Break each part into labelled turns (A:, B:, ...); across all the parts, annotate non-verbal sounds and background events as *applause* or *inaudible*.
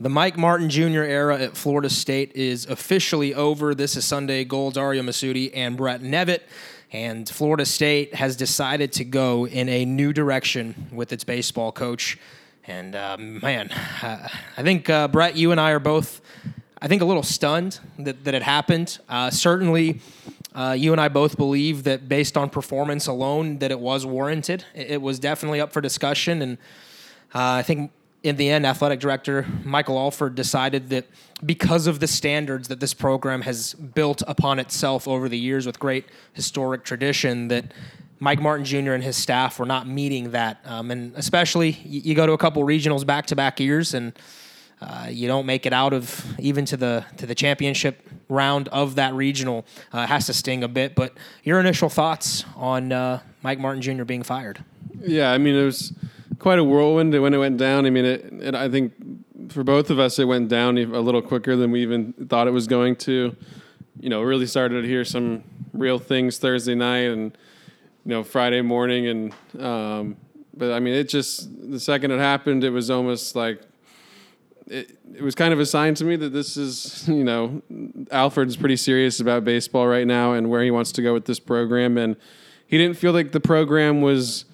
A: The Mike Martin Jr. era at Florida State is officially over. This is Sunday Gold's Aria Masudi and Brett Nevitt. And Florida State has decided to go in a new direction with its baseball coach. And uh, man, uh, I think, uh, Brett, you and I are both, I think, a little stunned that, that it happened. Uh, certainly, uh, you and I both believe that based on performance alone, that it was warranted. It, it was definitely up for discussion. And uh, I think in the end, athletic director Michael Alford decided that because of the standards that this program has built upon itself over the years with great historic tradition, that Mike Martin Jr. and his staff were not meeting that. Um, and especially, you, go to a couple regionals back to back years and uh, you don't make it out of even to the to the championship round of that regional. Uh, has to sting a bit. But your initial thoughts on uh, Mike Martin Jr. being fired?
B: Yeah, I mean it was quite a whirlwind when it went down. I mean, it, it, I think for both of us, it went down a little quicker than we even thought it was going to. You know, really started to hear some real things Thursday night and you know Friday morning, and um, but I mean, it just the second it happened, it was almost like it, it was kind of a sign to me that this is, you know, Alford's pretty serious about baseball right now and where he wants to go with this program. And he didn't feel like the program was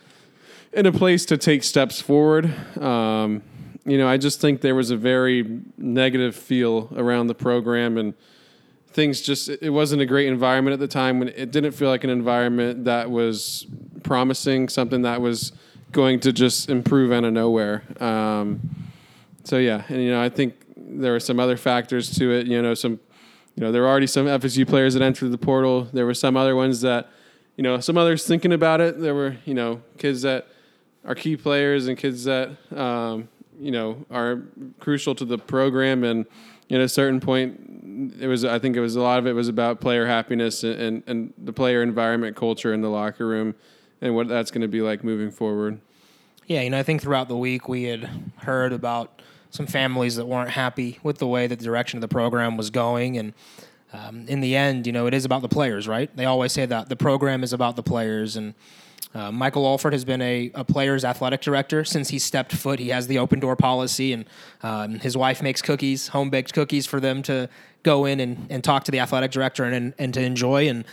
B: in a place to take steps forward. Um, you know, I just think there was a very negative feel around the program and things just it wasn't a great environment at the time when it didn't feel like an environment that was promising something that was going to just improve out of nowhere. Um, so yeah and you know i think there are some other factors to it you know some you know there were already some fsu players that entered the portal. There were some other ones that you know some others thinking about it. There were you know kids that our key players and kids that um, you know are crucial to the program. And at a certain point, it was I think it was a lot of it was about player happiness and, and, and the player environment culture in the locker room and what that's going to be like moving forward.
A: Yeah, you know, I think throughout the week we had heard about some families that weren't happy with the way that the direction of the program was going and. Um, in the end, you know, it is about the players, right? They always say that the program is about the players, and uh, Michael Alford has been a, a, player's athletic director since he stepped foot. He has the open door policy, and um, his wife makes cookies, home baked cookies for them to go in and, and talk to the athletic director and, and to enjoy. And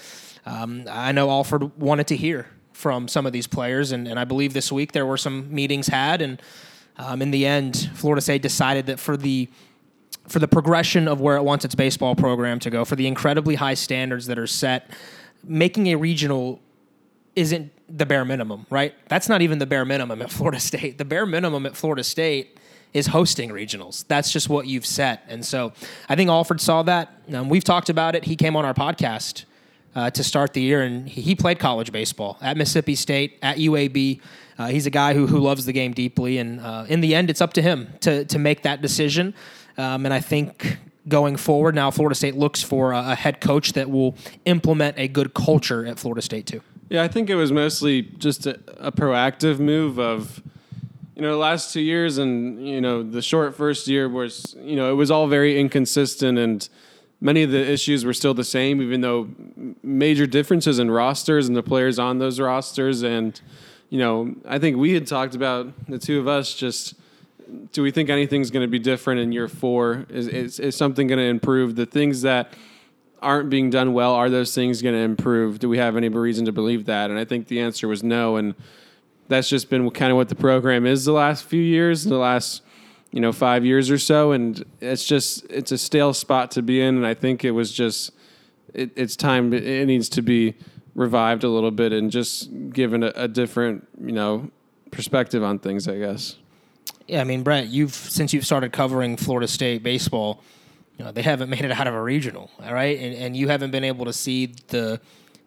A: um, I know Alford wanted to hear from some of these players, and, and I believe this week there were some meetings had, and um, in the end, Florida State decided that for the for the progression of where it wants its baseball program to go, for the incredibly high standards that are set, making a regional isn't the bare minimum, right? That's not even the bare minimum at *laughs* Florida State. The bare minimum at Florida State is hosting regionals. That's just what you've set. And so I think Alford saw that. Um, we've talked about it. He came on our podcast uh, to start the year, and he played college baseball at Mississippi State, at UAB. Uh, he's a guy who, who loves the game deeply. And uh, in the end, it's up to him to, to make that decision. Um, and I think going forward, now Florida State looks for a, a head coach that will implement a good culture at Florida State, too.
B: Yeah, I think it was mostly just a, a proactive move of, you know, the last two years and, you know, the short first year was, you know, it was all very inconsistent and many of the issues were still the same, even though major differences in rosters and the players on those rosters. And, you know, I think we had talked about the two of us just do we think anything's going to be different in year four? Is, is, is something going to improve? The things that aren't being done well, are those things going to improve? Do we have any reason to believe that? And I think the answer was no. And that's just been kind of what the program is the last few years, the last you know five years or so. And it's just it's a stale spot to be in. And I think it was just it, it's time. It needs to be revived a little bit and just given a, a different you know perspective on things. I guess.
A: Yeah, I mean, Brett, you've since you've started covering Florida State baseball you know, they haven't made it out of a regional, all right, and, and you haven't been able to see the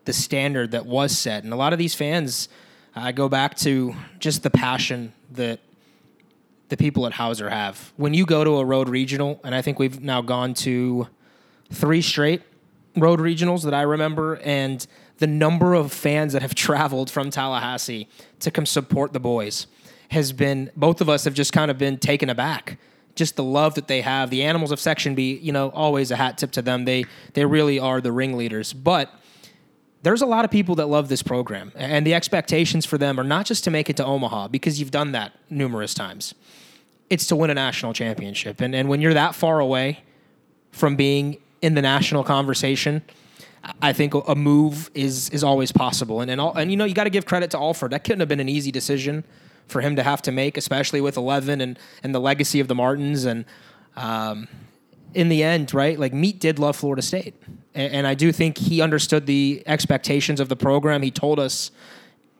A: the standard that was set. And a lot of these fans, I go back to just the passion that the people at Howser have. When you go to a road regional, and I think we've now gone to three straight road regionals that I remember, and the number of fans that have *laughs* traveled from Tallahassee to come support the boys has been both of us have just kind of been taken aback just the love that they have. The animals of Section B, you know, always a hat tip to them. They they really are the ringleaders. But there's a lot of people that love this program, and the expectations for them are not just to make it to Omaha because you've done that numerous times. it's to win a national championship. And and when you're that far away from being in the national conversation, I think a move is is always possible. And and all, and you know you got to give credit to Alford. That couldn't have been an easy decision for him to have to make, especially with 11 and and the legacy of the Martins. And um, in the end, right, like Meat did love Florida State, and, and I do think he understood the expectations of the program. He told us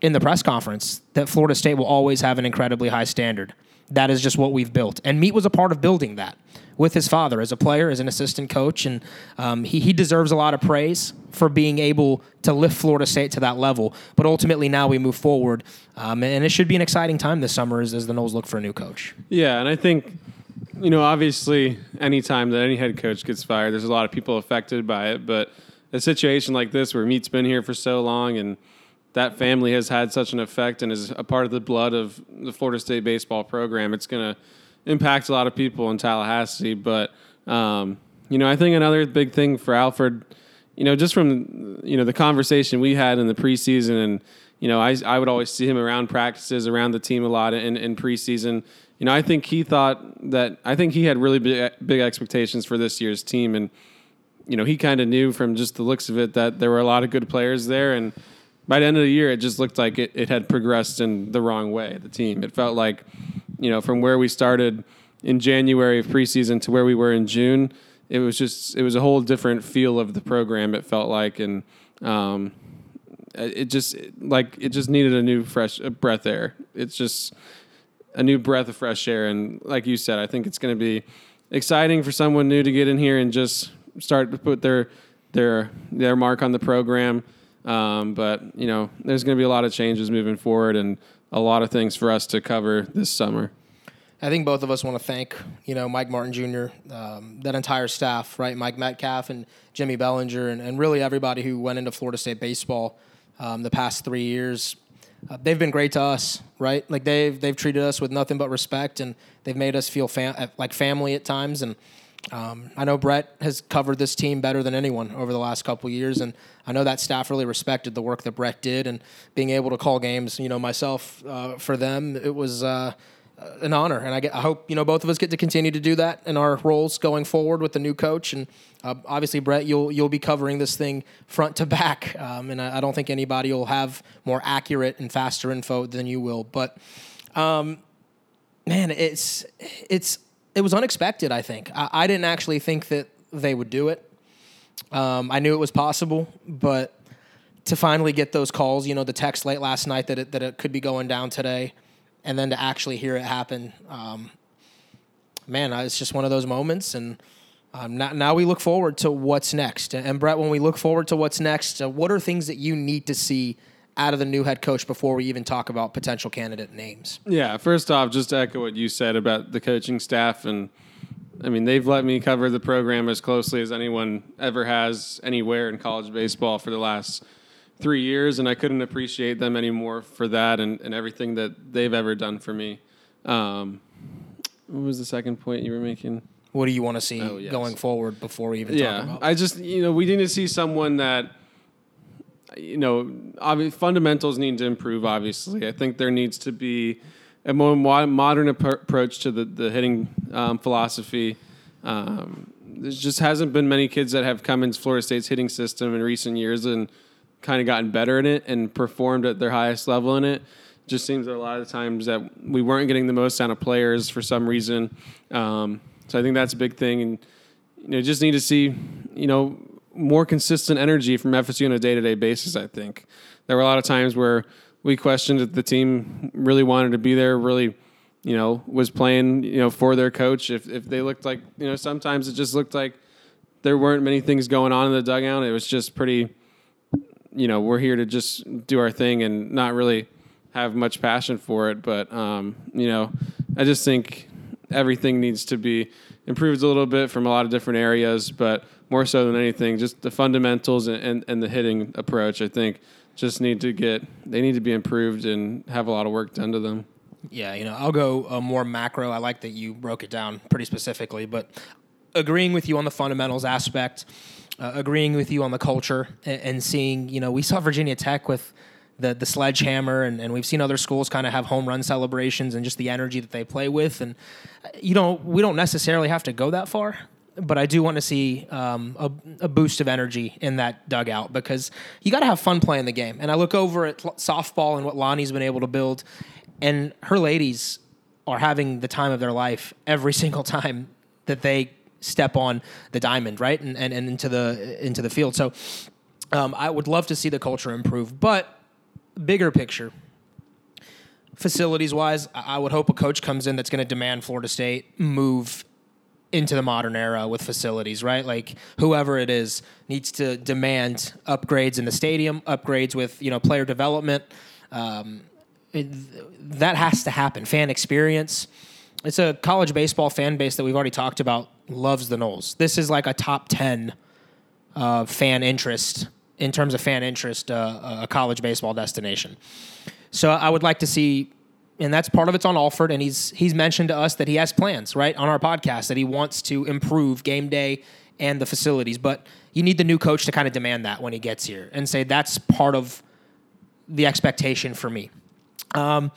A: in the press conference that Florida State will always have an incredibly high standard. That is just what we've built. And Meat was a part of building that with his father as a player, as an assistant coach. And um, he, he deserves a lot of praise for being able to lift Florida State to that level. But ultimately, now we move forward. Um, and it should be an exciting time this summer as, as the Noles look for a new coach.
B: Yeah, and I think, you know, obviously, anytime that any head coach gets fired, there's a lot of people affected by it. But a situation like this where Meat's been here for so long and that family has had such an effect and is a part of the blood of the Florida State baseball program, it's going to impact a lot of people in Tallahassee. But um, you know, I think another big thing for Alford, you know, just from you know the conversation we had in the preseason, and you know, I I would always see him around practices, around the team a lot in, in preseason. You know, I think he thought that I think he had really big big expectations for this year's team, and you know, he kind of knew from just the looks of it that there were a lot of good players there, and by the end of the year, it just looked like it, it had progressed in the wrong way. The team, it felt like you know, from where we started in January of preseason to where we were in June, it was just it was a whole different feel of the program. It felt like, and um, it just like it just needed a new fresh breath air. It's just a new breath of fresh air, and like you said, I think it's going to be exciting for someone new to get in here and just start to put their their their mark on the program. Um, but you know, there's going to be a lot of changes moving forward, and a lot of things for us to cover this summer.
A: I think both of us want to thank, you know, Mike Martin Jr., um, that entire staff, right? Mike Metcalf and Jimmy Belanger, and, and really everybody who went into Florida State baseball um, the past three years. Uh, they've been great to us, right? Like they've they've treated us with nothing but respect, and they've made us feel fam- like family at times. And um, I know Brett has covered this team better than anyone over the last couple years, and I know that staff really respected the work that Brett did and being able to call games. You know, myself uh, for them, it was uh, an honor, and I, get, I, hope you know both of us get to continue to do that in our roles going forward with the new coach. And uh, obviously, Brett, you'll you'll be covering this thing front to back, um, and I, I, don't think anybody will have more accurate and faster info than you will. But um, man, it's it's it was unexpected. I think I, I didn't actually think that they would do it. Um, I knew it was possible, but to finally get those calls, you know, the text late last night that it, that it could be going down today, and then to actually hear it happen, um, man, it's just one of those moments. And um, now, now, we look forward to what's next. And Brett, when we look forward to what's next, uh, what are things that you need to see out of the new head coach before we even talk about potential candidate names?
B: Yeah, first off, just to echo what you said about the coaching staff and I mean, they've let me cover the program as closely as anyone ever has anywhere in college baseball for the last three years, and I couldn't appreciate them anymore for that and, and everything that they've ever done for me. Um, what was the second point you were making?
A: What do you want to see oh, yes. going forward before we even yeah, talk about?
B: I just you know we need to see someone that you know fundamentals need to improve. Obviously, I think there needs to be a more modern approach to the, the hitting um, philosophy. Um, there just hasn't been many kids that have come into Florida State's hitting system in recent years and kind of gotten better in it and performed at their highest level in it. Just seems that a lot of times that we weren't getting the most out of players for some reason. Um, so I think that's a big thing, and you know, just need to see you know more consistent energy from FSU on a day to day basis. I think there were a lot of times where we questioned if the team really wanted to be there, really, you know, was playing, you know, for their coach. If if they looked like, you know, sometimes it just looked like there weren't many things going on in the dugout. It was just pretty, you know, we're here to just do our thing and not really have much passion for it. But um, you know, I just think everything needs to be improved a little bit from a lot of different areas, but more so than anything, just the fundamentals and, and, and the hitting approach. I think just need to get they need to be improved and have a lot of work done to them.
A: Yeah, you know, I'll go uh, more macro. I like that you broke it down pretty specifically, but agreeing with you on the fundamentals aspect, uh, agreeing with you on the culture, and, and, seeing, you know, we saw Virginia Tech with the the sledgehammer, and, and we've seen other schools kind of have home run celebrations and just the energy that they play with. And you know, we don't necessarily have to go that far, but I do want to see um, a, a, boost of energy in that dugout because you got to have fun playing the game. And I look over at softball and what Lonni's been able to build, and her ladies are having the time of their life every *laughs* single time that they step on the diamond, right, and and, and into the into the field. So um, I would love to see the culture improve, but bigger picture. Facilities wise, I would hope a coach comes in that's going to demand Florida State move into the modern era with facilities, right? Like whoever it is needs to demand upgrades in the stadium, upgrades with you know player development. Um, it, that has to happen. Fan experience. It's a college baseball fan base that we've already talked about. Loves the Noles. This is like a top ten uh, fan interest in terms of fan interest, uh, a college baseball destination. So I would like to see and that's part of it's on Alford. And he's he's mentioned to us that he has plans right on our podcast that he wants to improve game day and the facilities. But you need the new coach to kind of demand that when he gets here and say that's part of the expectation for me. Um,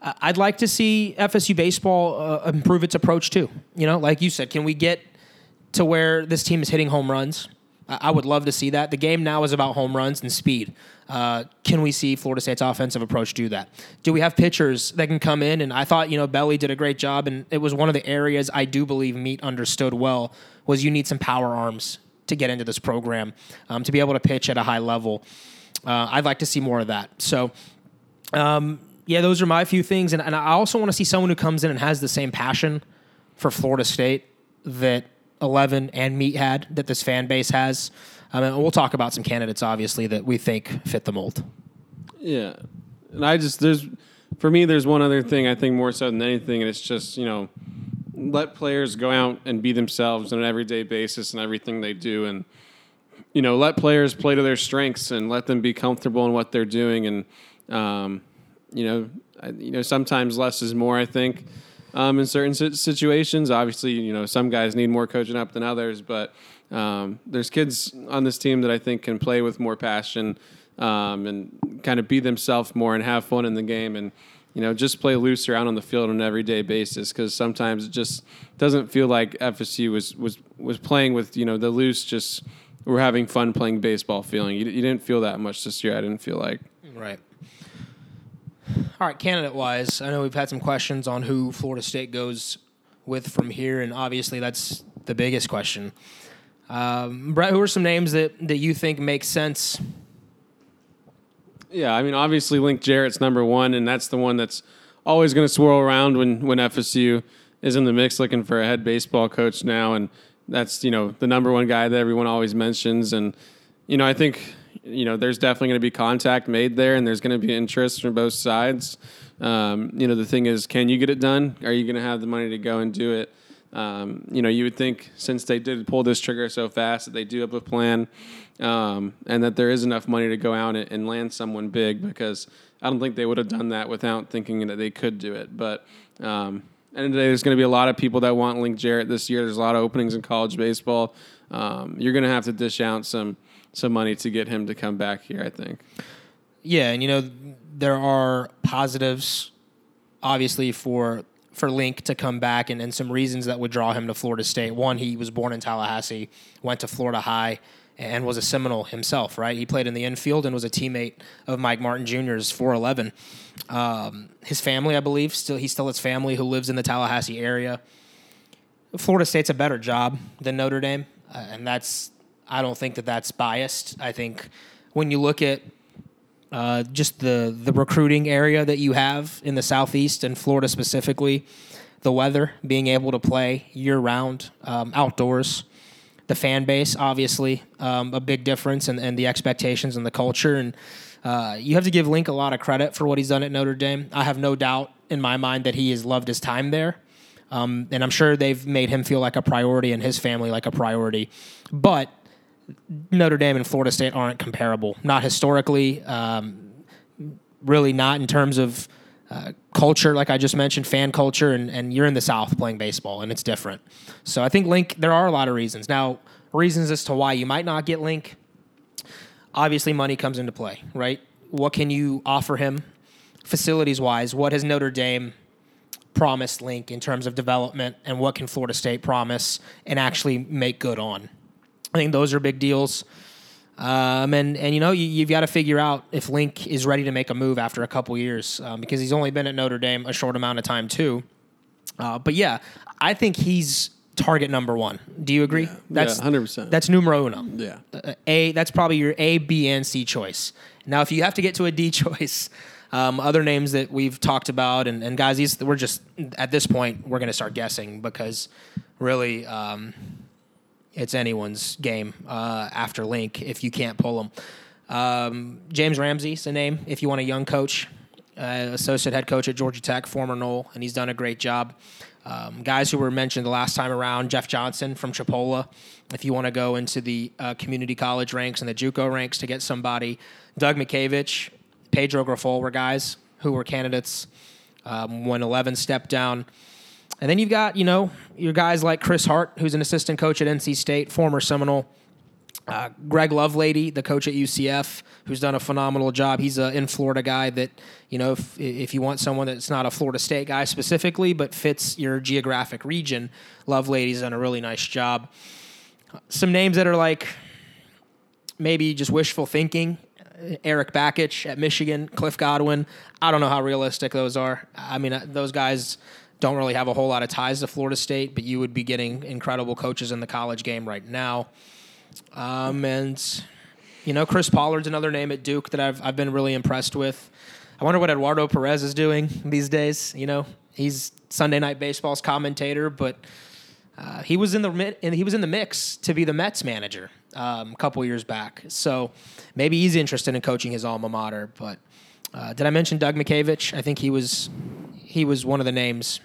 A: I'd like to see FSU baseball uh, improve its approach too. You know, like you said, can we get to where this team is hitting home runs? I would love to see that. The game now is about home runs and speed. Uh, can we see Florida State's offensive approach do that? Do we have pitchers that can come in? And I thought, you know, Belly did a great job, and it was one of the areas I do believe Meat understood well was you need some power arms to get into this program um, to be able to pitch at a high level. Uh, I'd like to see more of that. So, um, yeah, those are my few things, and, and I also want to see someone who comes in and has the same passion for Florida State that Eleven and Meat had that this fan base has. I mean, we'll talk about some candidates, obviously, that we think fit the mold.
B: Yeah, and I just there's for me there's one other thing I think more so than anything, and it's just you know let players go out and be themselves on an everyday basis and everything they do, and you know let players play to their strengths and let them be comfortable in what they're doing, and um, you know I, you know sometimes less is more. I think um, in certain situations. Obviously, you know, some guys need more coaching up than others, but um, there's kids on this team that I think can play with more passion um, and kind of be themselves more and have fun in the game and you know just play loose around on the field on an everyday basis because sometimes it just doesn't feel like FSU was was was playing with you know the loose just we're having fun playing baseball feeling. You, you didn't feel that much this year. I didn't feel like
A: right. All right, candidate wise, I know we've had some questions on who Florida State goes with from here, and obviously that's the biggest question. Um, Brett, who are some names that, that you think make sense?
B: Yeah, I mean, obviously Link Jarrett's number one, and that's the one that's always going to swirl around when, when FSU is in the mix looking for a head baseball coach now, and that's you know the number one guy that everyone always mentions, and you know I think you know, there's definitely going to be contact made there, and there's going to be interest from both sides. Um, you know, the thing is, can you get it done? Are you going to have the money to go and do it? Um, you know, you would think since they did pull this trigger so fast that they do have a plan, um, and that there is enough money to go out and land someone big. Because I don't think they would have done that without thinking that they could do it. But um, end of the day, there's going to be a lot of people that want Link Jarrett this year. There's a lot of openings in college baseball. Um, you're going to have to dish out some some money to get him to come back here. I think.
A: Yeah, and you know there are positives, obviously for for Link to come back, and, and some reasons that would draw him to Florida State. One, he was born in Tallahassee, went to Florida High, and was a Seminole himself. Right, he played in the infield and was a teammate of Mike Martin Jr.'s 411. Um, his family, I believe, still he still has family who lives in the Tallahassee area. Florida State's a better job than Notre Dame, uh, and that's I don't think that that's biased. I think when you look at uh, just the the recruiting area that you have in the southeast and Florida specifically, the weather, being able to play year round, um, outdoors, the fan base, obviously um, a big difference, and, the expectations and the culture. And uh, you have to give Link a lot of credit for what he's done at Notre Dame. I have no doubt in my mind that he has loved his time there. Um, and I'm sure they've made him feel like a priority and his family like a priority. But Notre Dame and Florida State aren't comparable, not historically, um, really not in terms of uh, culture, like I just mentioned, fan culture, and, and you're in the South playing baseball, and it's different. So I think Link, there are a lot of reasons. Now, reasons as to why you might not get Link, obviously money comes into play, right? what can you offer him facilities wise? What has Notre Dame promised Link in terms of development, and what can Florida State promise and actually make good on? I think those are big deals. Um, and and you know you, have got to figure out if Link is ready to make a move after a couple years um, because he's only been at Notre Dame a short amount of time too. Uh, but yeah, I think he's target number one. Do you agree?
B: Yeah, that's hundred percent.
A: That's numero uno.
B: Yeah.
A: Uh, a that's probably your A, B, and C choice. Now, if you have to get to a D *laughs* choice, um, other names that we've talked about and, and guys, these we're just at this point we're going to start guessing because really um, it's anyone's game uh, after Link if you can't pull them. Um, James Ramsey's a name if you want a young coach, uh, associate head coach at Georgia Tech, former Nole, and he's done a great job. Um, guys who were mentioned the last time around, Jeff Johnson from Chipola. If you want to go into the uh, community college ranks and the JUCO ranks to get somebody, Doug Mientkiewicz, Pedro Grifol were guys who were candidates um, when 11 stepped down. And then you've got, you know, your guys like Chris Hart, who's an assistant coach at NC State, former Seminole. Uh, Greg Lovelady, the coach at UCF, who's done a phenomenal job. He's a in Florida guy that, you know, if, if you want someone that's not a Florida State guy specifically, but fits your geographic region, Lovelady's done a really nice job. Some names that are like maybe just wishful thinking. Eric Bakich at Michigan, Cliff Godwin. I don't know how realistic those are. I mean, uh, those guys don't really have a whole lot of ties to Florida State, but you would be getting incredible coaches in the college game right now. Um, and you know, Chris Pollard's another name at Duke that I've I've been really impressed with. I wonder what Eduardo Perez is doing these days. You know, he's Sunday Night Baseball's commentator, but uh, he was in the he was in the mix to be the Mets manager um, a couple years back. So maybe he's interested in coaching his alma mater. But uh, did I mention Doug Mientkiewicz? I think he was he was one of the names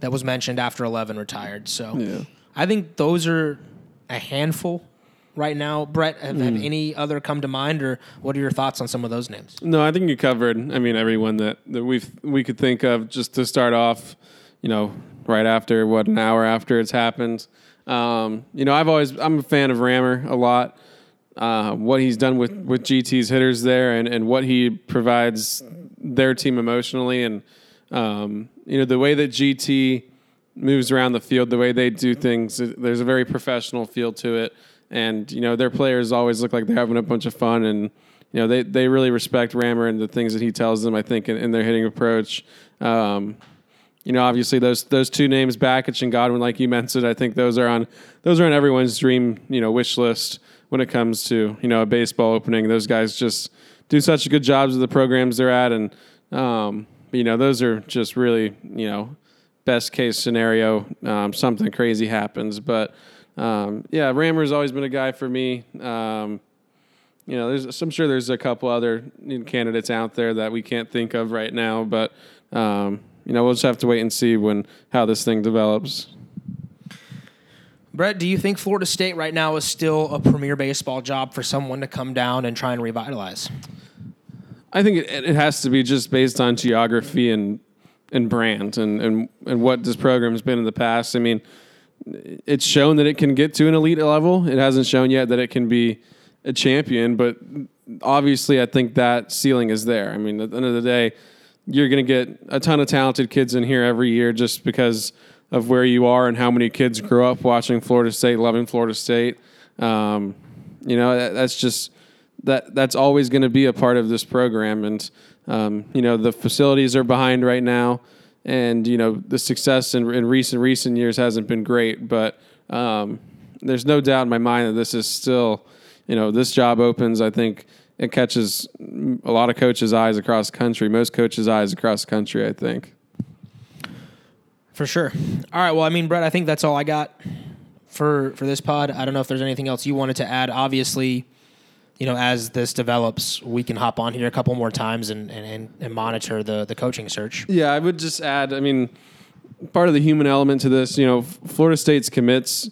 A: that was mentioned after Eleven retired. So
B: yeah.
A: I think those are a handful right now. Brett, have, mm. have, any other come to mind, or what are your thoughts on some of those names?
B: No, I think you covered. I mean, everyone that that we we could think of just to start off. You know, right after what an hour after it's happened. Um, you know, I've always I'm a fan of Rammer a lot. Uh, what he's done with with GT's hitters there, and and what he provides their team emotionally, and um, you know the way that GT moves around the field, the way they do things. There's a very professional feel to it, and you know their players always look like they're having a bunch of fun, and you know they they really respect Rammer and the things that he tells them. I think in, in their hitting approach. Um, you know, obviously those those two names, Bakich and Godwin, like you mentioned, I think those are on those are on everyone's dream, you know, wish list when it comes to you know a baseball opening. Those guys just do such a good jobs of the programs they're at, and um, you know those are just really you know best case scenario. Um, something crazy happens, but um, yeah, Rammer's always been a guy for me. Um, you know, there's I'm sure there's a couple other candidates out there that we can't think of right now, but um, you know, we'll just have to wait and see when how this thing develops.
A: Brett, do you think Florida State right now is still a premier baseball job for someone to come down and try and revitalize?
B: I think it, it has to be just based on geography and and brand and, and and what this program's been in the past. I mean, it's shown that it can get to an elite level. It hasn't shown yet that it can be a champion, but obviously, I think that ceiling is there. I mean, at the end of the day you're going to get a ton of talented kids in here every year just because of where you are and how many kids grew up watching Florida State, loving Florida State. Um, you know, that, that's just that that's always going to be a part of this program. And um, you know, the facilities are behind right now, and you know the success in, in recent recent years hasn't been great, but um, there's no doubt in my mind that this is still, you know, this job opens. I think it catches a lot of coaches' eyes across the country. Most coaches' eyes across the country, I think.
A: For sure. All right. Well, I mean, Brett, I think that's all I got for for this pod. I don't know if there's anything else you wanted to add. Obviously, you know, as this develops, we can hop on here a couple more times and and, and monitor the the coaching search.
B: Yeah, I would just add. I mean, part of the human element to this, you know, Florida State's commits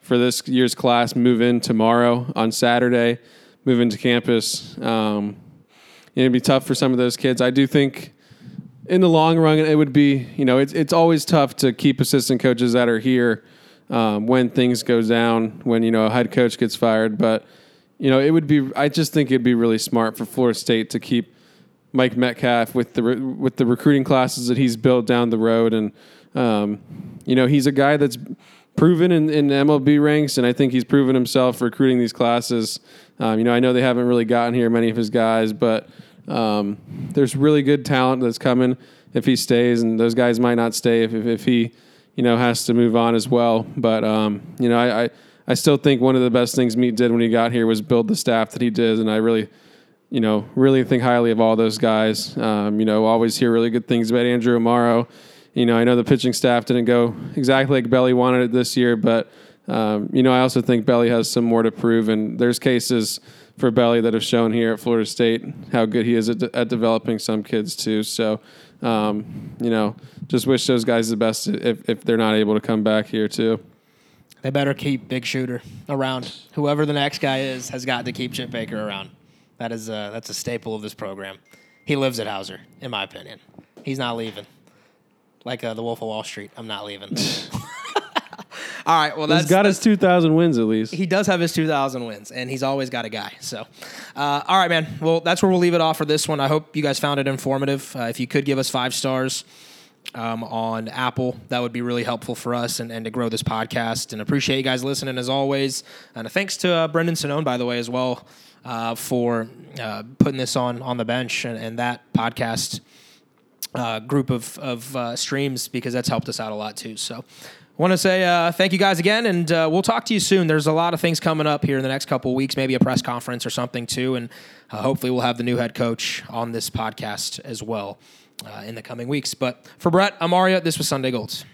B: for this year's class move in tomorrow on Saturday move into campus. Um, it'd be tough for some of those kids. I do think in the long run, it would be, you know, it's, it's always tough to keep assistant coaches that are here um, when things go down, when, you know, a head coach gets fired. But, you know, it would be. I just think it'd be really smart for Florida State to keep Mike Metcalf with the re- with the recruiting classes that he's built down the road, and um, you know, he's a guy that's proven in, in MLB ranks, and I think he's proven himself recruiting these classes. Um, you know, I know they haven't really gotten here many of his guys, but um, there's really good talent that's coming if he stays, and those guys might not stay if, if, if he, you know, has to move on as well. But um, you know, I, I I still think one of the best things Meat did when he got here was build the staff that he did, and I really, you know, really think highly of all those guys. Um, you know, always hear really good things about Andrew Amaro. You know, I know the pitching staff didn't go exactly like Belly wanted it this year, but um, you know, I also think Belly has some more to prove, and there's cases for Belly that have shown here at Florida State how good he is at, de- at developing some kids too. So, um, you know, just wish those guys the best if, if they're not able to come back here too.
A: They better keep Big Shooter around. Whoever the next guy is has got to keep Chip Baker around. That is a, that's a staple of this program. He lives at Howser, in my opinion. He's not leaving. Like uh, the Wolf of Wall Street, I'm not leaving. *laughs* All right, well that's
B: He's got his 2,000 wins at least.
A: he does have his 2,000 wins, and he's always got a guy. So, uh, all right, man. Well, that's where we'll leave it off for this one. I hope you guys found it informative. Uh, if you could give us five stars um, on Apple, that would be really helpful for us and, and to grow this podcast. And appreciate you guys listening as always. And thanks to uh, Brendan Sinone, by the way, as well, uh, for uh, putting this on on the bench and, and that podcast uh, group of, of uh, streams because that's helped us out a lot too. So, want to say uh, thank you guys again, and we'll talk to you soon. There's a lot of things coming up here in the next couple weeks, maybe a press conference or something too, and hopefully we'll have the new head coach on this podcast as well uh, in the coming weeks. But for Brett, I'm Aria. This was Sunday Golds.